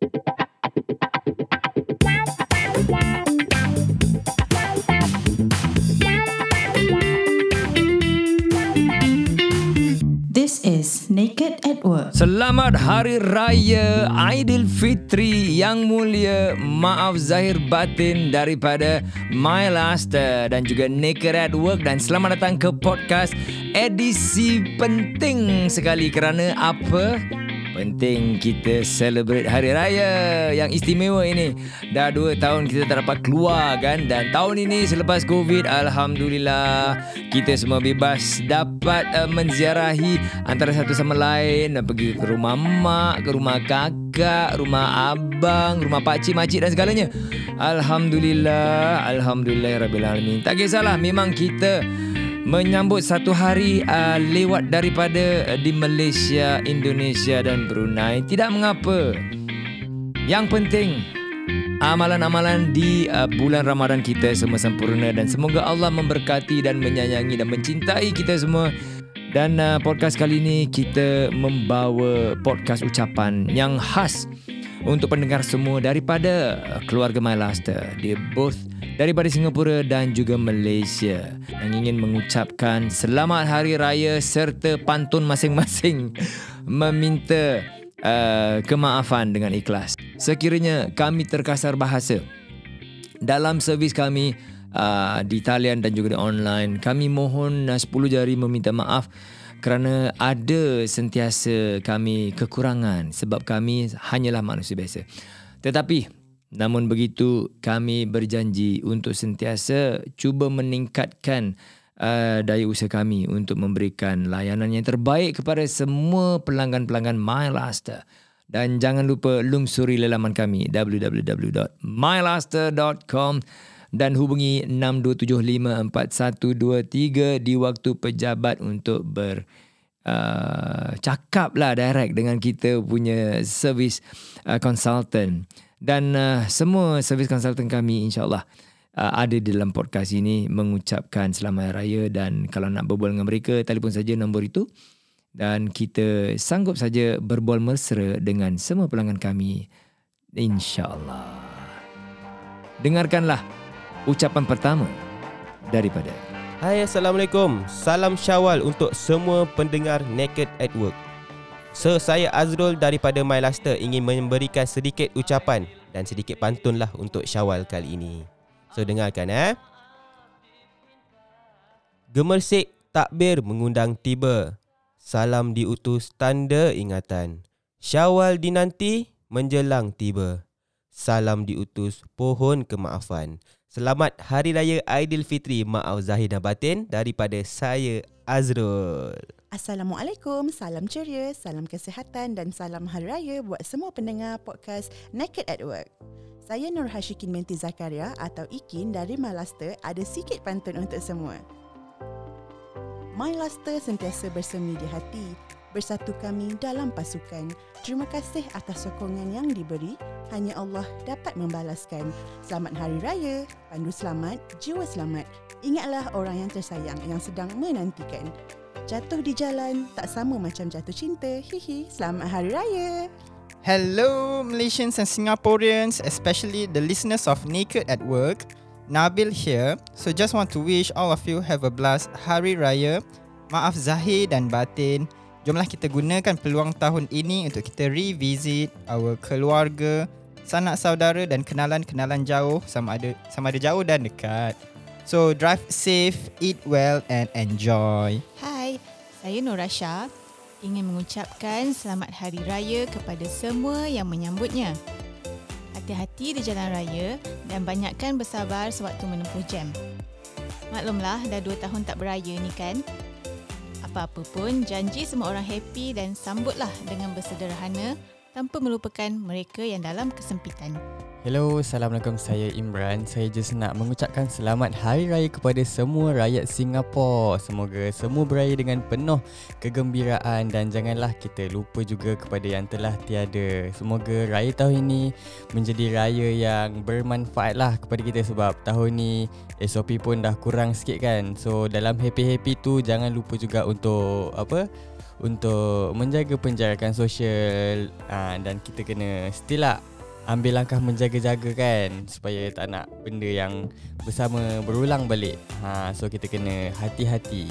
This is Naked at Work. Selamat Hari Raya Aidilfitri yang mulia. Maaf zahir batin daripada My Laster dan juga Naked at Work dan selamat datang ke podcast edisi penting sekali kerana apa? Penting kita celebrate Hari Raya yang istimewa ini. Dah dua tahun kita tak dapat keluar kan dan tahun ini selepas COVID Alhamdulillah kita semua bebas dapat uh, menziarahi antara satu sama lain pergi ke rumah mak, ke rumah kakak, rumah abang, rumah pakcik, makcik dan segalanya. Alhamdulillah, Alhamdulillah Rabbil Alamin. Tak kisahlah memang kita menyambut satu hari uh, lewat daripada uh, di Malaysia, Indonesia dan Brunei. Tidak mengapa. Yang penting amalan-amalan di uh, bulan Ramadan kita semua sempurna dan semoga Allah memberkati dan menyayangi dan mencintai kita semua. Dan uh, podcast kali ini kita membawa podcast ucapan yang khas untuk pendengar semua daripada uh, keluarga My Laster. Dia both daripada Singapura dan juga Malaysia yang ingin mengucapkan selamat hari raya serta pantun masing-masing meminta uh, kemaafan dengan ikhlas. Sekiranya kami terkasar bahasa dalam servis kami uh, di talian dan juga di online, kami mohon uh, 10 jari meminta maaf kerana ada sentiasa kami kekurangan sebab kami hanyalah manusia biasa. Tetapi Namun begitu, kami berjanji untuk sentiasa cuba meningkatkan uh, daya usaha kami untuk memberikan layanan yang terbaik kepada semua pelanggan-pelanggan MyLaster. Dan jangan lupa lungsuri lelaman kami www.mylaster.com dan hubungi 62754123 di waktu pejabat untuk ber uh, cakap lah direct dengan kita punya service uh, consultant dan uh, semua servis konsultan kami insyaallah uh, ada di dalam podcast ini mengucapkan selamat raya dan kalau nak berbual dengan mereka telefon saja nombor itu. Dan kita sanggup saja berbual mesra dengan semua pelanggan kami insyaallah. Dengarkanlah ucapan pertama daripada Hai Assalamualaikum. Salam Syawal untuk semua pendengar Naked at Work So, saya Azrul daripada MyLaster ingin memberikan sedikit ucapan dan sedikit pantun lah untuk Syawal kali ini. So, dengarkan eh. Gemersik takbir mengundang tiba. Salam diutus tanda ingatan. Syawal dinanti menjelang tiba. Salam diutus pohon kemaafan. Selamat Hari Raya Aidilfitri Maaf Zahir dan Batin daripada saya Azrul. Assalamualaikum, salam ceria, salam kesihatan dan salam hari raya buat semua pendengar podcast Naked at Work. Saya Nur Hashikin Menti Zakaria atau Ikin dari Malaster ada sikit pantun untuk semua. My Laster sentiasa bersemi di hati, bersatu kami dalam pasukan. Terima kasih atas sokongan yang diberi, hanya Allah dapat membalaskan. Selamat Hari Raya, pandu selamat, jiwa selamat. Ingatlah orang yang tersayang yang sedang menantikan. Jatuh di jalan tak sama macam jatuh cinta. Hihi, selamat hari raya. Hello Malaysians and Singaporeans, especially the listeners of Naked at Work. Nabil here. So just want to wish all of you have a blast Hari Raya. Maaf zahir dan batin. Jomlah kita gunakan peluang tahun ini untuk kita revisit our keluarga, sanak saudara dan kenalan-kenalan jauh sama ada sama ada jauh dan dekat. So drive safe, eat well and enjoy. Hai, saya Norasha ingin mengucapkan selamat hari raya kepada semua yang menyambutnya. Hati-hati di jalan raya dan banyakkan bersabar sewaktu menempuh jam. Maklumlah dah dua tahun tak beraya ni kan? Apa-apa pun, janji semua orang happy dan sambutlah dengan bersederhana tanpa melupakan mereka yang dalam kesempitan. Hello, Assalamualaikum. Saya Imran. Saya just nak mengucapkan selamat Hari Raya kepada semua rakyat Singapura. Semoga semua beraya dengan penuh kegembiraan dan janganlah kita lupa juga kepada yang telah tiada. Semoga raya tahun ini menjadi raya yang bermanfaat lah kepada kita sebab tahun ni SOP pun dah kurang sikit kan. So dalam happy-happy tu jangan lupa juga untuk apa? Untuk menjaga penjarakan sosial uh, dan kita kena still lah ambil langkah menjaga-jaga kan supaya tak nak benda yang bersama berulang balik. Ha so kita kena hati-hati.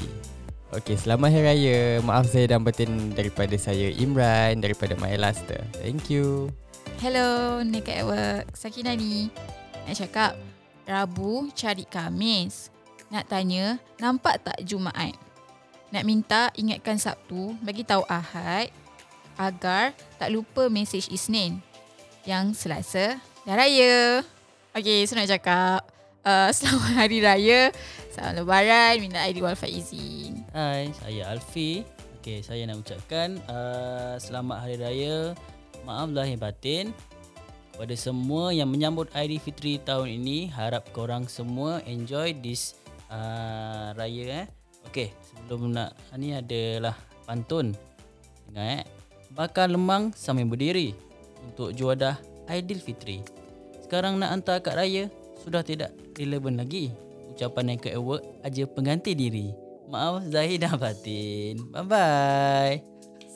Okey, selamat hari raya. Maaf saya dan batin daripada saya Imran daripada My Laster. Thank you. Hello, Naked at Work. Sakina ni. Nak cakap, Rabu cari Kamis. Nak tanya, nampak tak Jumaat? Nak minta ingatkan Sabtu, bagi tahu Ahad agar tak lupa mesej Isnin. Yang Selasa dah raya. Okey, so nak cakap uh, selamat hari raya, selamat lebaran, minta aidil wal faizin. Hai, saya Alfi. Okey, saya nak ucapkan uh, selamat hari raya. Maaf lahir batin kepada semua yang menyambut Aidilfitri tahun ini. Harap korang semua enjoy this uh, raya eh. Okey, sebelum nak ni adalah pantun. Dengar eh. Bakar lemang sambil berdiri untuk juadah Aidilfitri. Sekarang nak hantar kad raya sudah tidak relevan lagi. Ucapan yang ke award aja pengganti diri. Maaf Zahid dan Fatin. Bye-bye.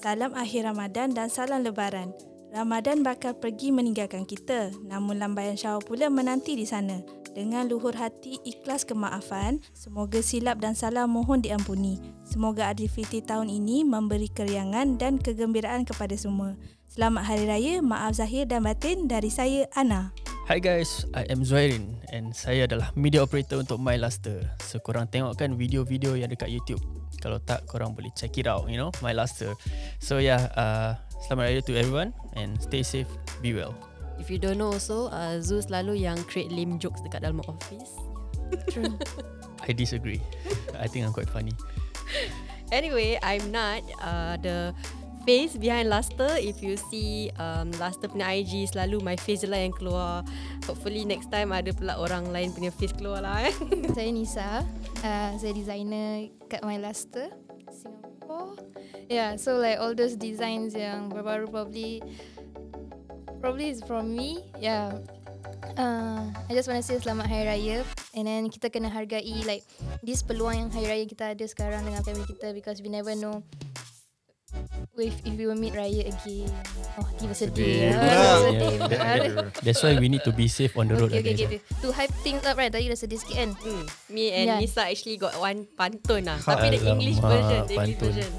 Salam akhir Ramadan dan salam lebaran. Ramadan bakal pergi meninggalkan kita, namun lambaian syawal pula menanti di sana. Dengan luhur hati ikhlas kemaafan, semoga silap dan salah mohon diampuni. Semoga Aidilfitri tahun ini memberi keriangan dan kegembiraan kepada semua. Selamat Hari Raya, maaf zahir dan batin dari saya, Ana. Hi guys, I am Zuairin and saya adalah media operator untuk My Luster. So korang tengokkan video-video yang dekat YouTube. Kalau tak, korang boleh check it out, you know, My Luster. So yeah, uh, selamat raya to everyone and stay safe, be well. If you don't know also, uh, Zoo selalu yang create lame jokes dekat dalam office. True. I disagree. I think I'm quite funny. Anyway, I'm not uh, the face behind Luster. If you see um, Luster punya IG, selalu my face je lah yang keluar. Hopefully next time ada pula orang lain punya face keluar lah eh. Saya Nisa. Uh, saya designer kat My Luster, Singapore. Yeah, so like all those designs yang baru-baru probably probably is from me. Yeah. Uh, I just want to say selamat Hari Raya and then kita kena hargai like this peluang yang Hari Raya kita ada sekarang dengan family kita because we never know if, if we will meet Raya again. Oh, tiba sedih. Sedih. Ah, Yeah. sedih. Yeah. That's why we need to be safe on the road. Okay, okay, guys. okay, okay. To hype things up right, tadi dah sedih sikit kan? Hmm. Me and Yeah. Nisa actually got one pantun lah. Tapi the English version, the English version.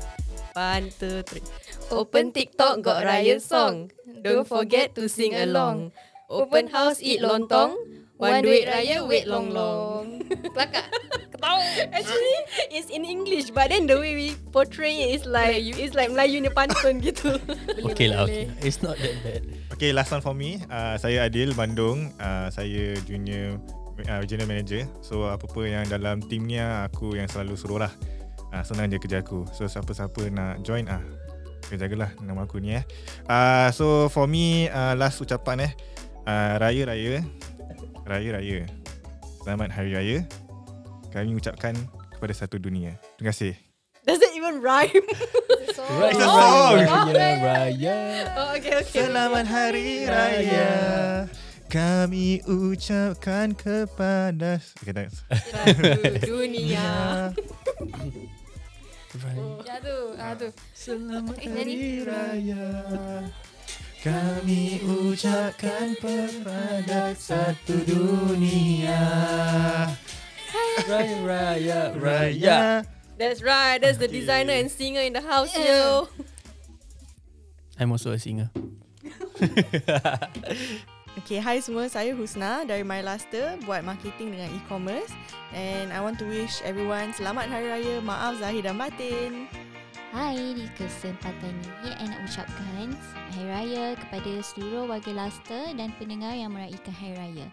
One, two, three. Open TikTok got Raya song. Don't forget to sing along. Open house eat lontong. One duit raya wait long long. Kelakar. Ketawa. Actually, it's in English, but then the way we portray it is like it's like Melayu ni pantun gitu. Okay lah, okay. It's not that bad. Okay, last one for me. Uh, saya Adil Bandung. Uh, saya junior uh, general manager. So apa-apa yang dalam timnya aku yang selalu suruh lah. Uh, senang je kerja aku. So siapa-siapa nak join ah. Uh, jagalah nama aku ni eh. Uh, so for me uh, last ucapan eh. Uh, raya raya. Raya raya. Selamat hari raya. Kami ucapkan kepada satu dunia. Terima kasih. Does it even rhyme? Raya, It's a song. raya, raya. Oh, okay, okay. Selamat Hari Raya Kami ucapkan kepada okay, Satu dunia. Ya tu, ah tu. Selamat Eh, nyanyi. Raya Kami ucapkan kepada satu dunia Raya, raya, raya. That's right. That's the designer and singer in the house yo. I'm also a singer. Okay, hi semua. Saya Husna dari My Luster buat marketing dengan e-commerce and I want to wish everyone selamat Hari Raya. Maaf zahir dan batin. Hai, di kesempatan ini saya nak ucapkan Hari Raya kepada seluruh warga Luster dan pendengar yang meraihkan Hari Raya.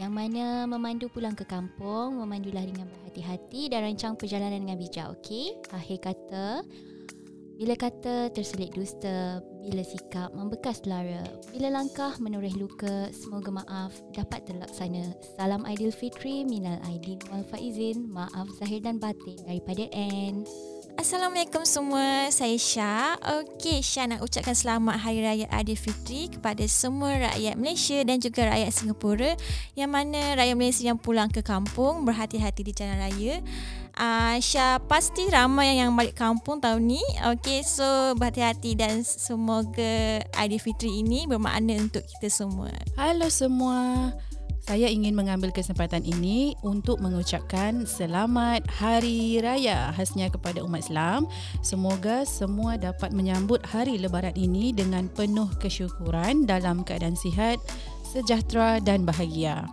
Yang mana memandu pulang ke kampung, memandulah dengan berhati-hati dan rancang perjalanan dengan bijak, okey? Akhir kata, bila kata terselit dusta, bila sikap membekas lara, bila langkah menoreh luka, semoga maaf dapat terlaksana. Salam Aidilfitri, minal aidin wal faizin, maaf zahir dan batin daripada N. Assalamualaikum semua, saya Syah. Okey, Syah nak ucapkan selamat Hari Raya Aidilfitri kepada semua rakyat Malaysia dan juga rakyat Singapura yang mana rakyat Malaysia yang pulang ke kampung berhati-hati di jalan raya. Uh, Syah pasti ramai yang balik kampung tahun ni. Okay, so berhati-hati dan semoga Aidilfitri ini bermakna untuk kita semua. Halo semua. Saya ingin mengambil kesempatan ini untuk mengucapkan selamat Hari Raya khasnya kepada umat Islam. Semoga semua dapat menyambut hari lebaran ini dengan penuh kesyukuran dalam keadaan sihat, sejahtera dan bahagia.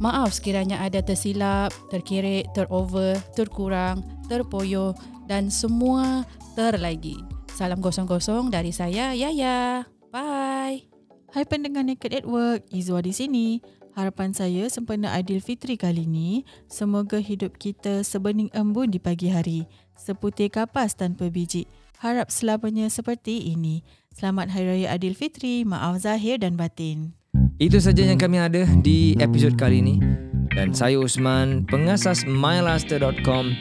Maaf sekiranya ada tersilap, terkirik, terover, terkurang, terpoyo dan semua terlagi. Salam kosong-kosong dari saya, Yaya. Bye. Hai pendengar Naked at Work, Izwa di sini. Harapan saya sempena Aidilfitri kali ini, semoga hidup kita sebening embun di pagi hari, seputih kapas tanpa biji. Harap selamanya seperti ini. Selamat Hari Raya Aidilfitri, maaf zahir dan batin. Itu saja yang kami ada di episod kali ini. Dan saya Usman, pengasas mylaster.com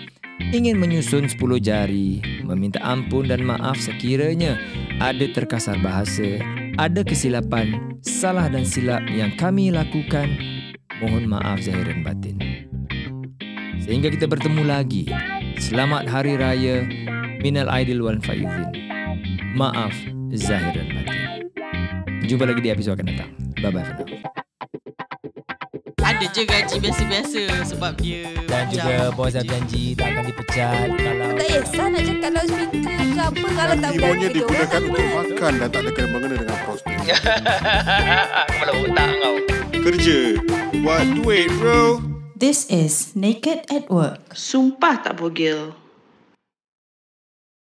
ingin menyusun 10 jari, meminta ampun dan maaf sekiranya ada terkasar bahasa, ada kesilapan, salah dan silap yang kami lakukan, mohon maaf zahir dan batin. Sehingga kita bertemu lagi. Selamat Hari Raya Minal Aidil wal Faizin. Maaf zahir dan batin. Jumpa lagi di episod akan datang. Bye-bye for now. Ada je gaji biasa-biasa sebab dia Dan juga bos dah janji tak akan dipecat kalau Tak kisah nak cakap loudspeaker ke apa kalau tak berani Timonnya digunakan untuk makan dan tak ada kena mengena dengan prostit. Kepala otak kau Kerja. Buat duit bro. This is Naked at Work. Sumpah tak bogel.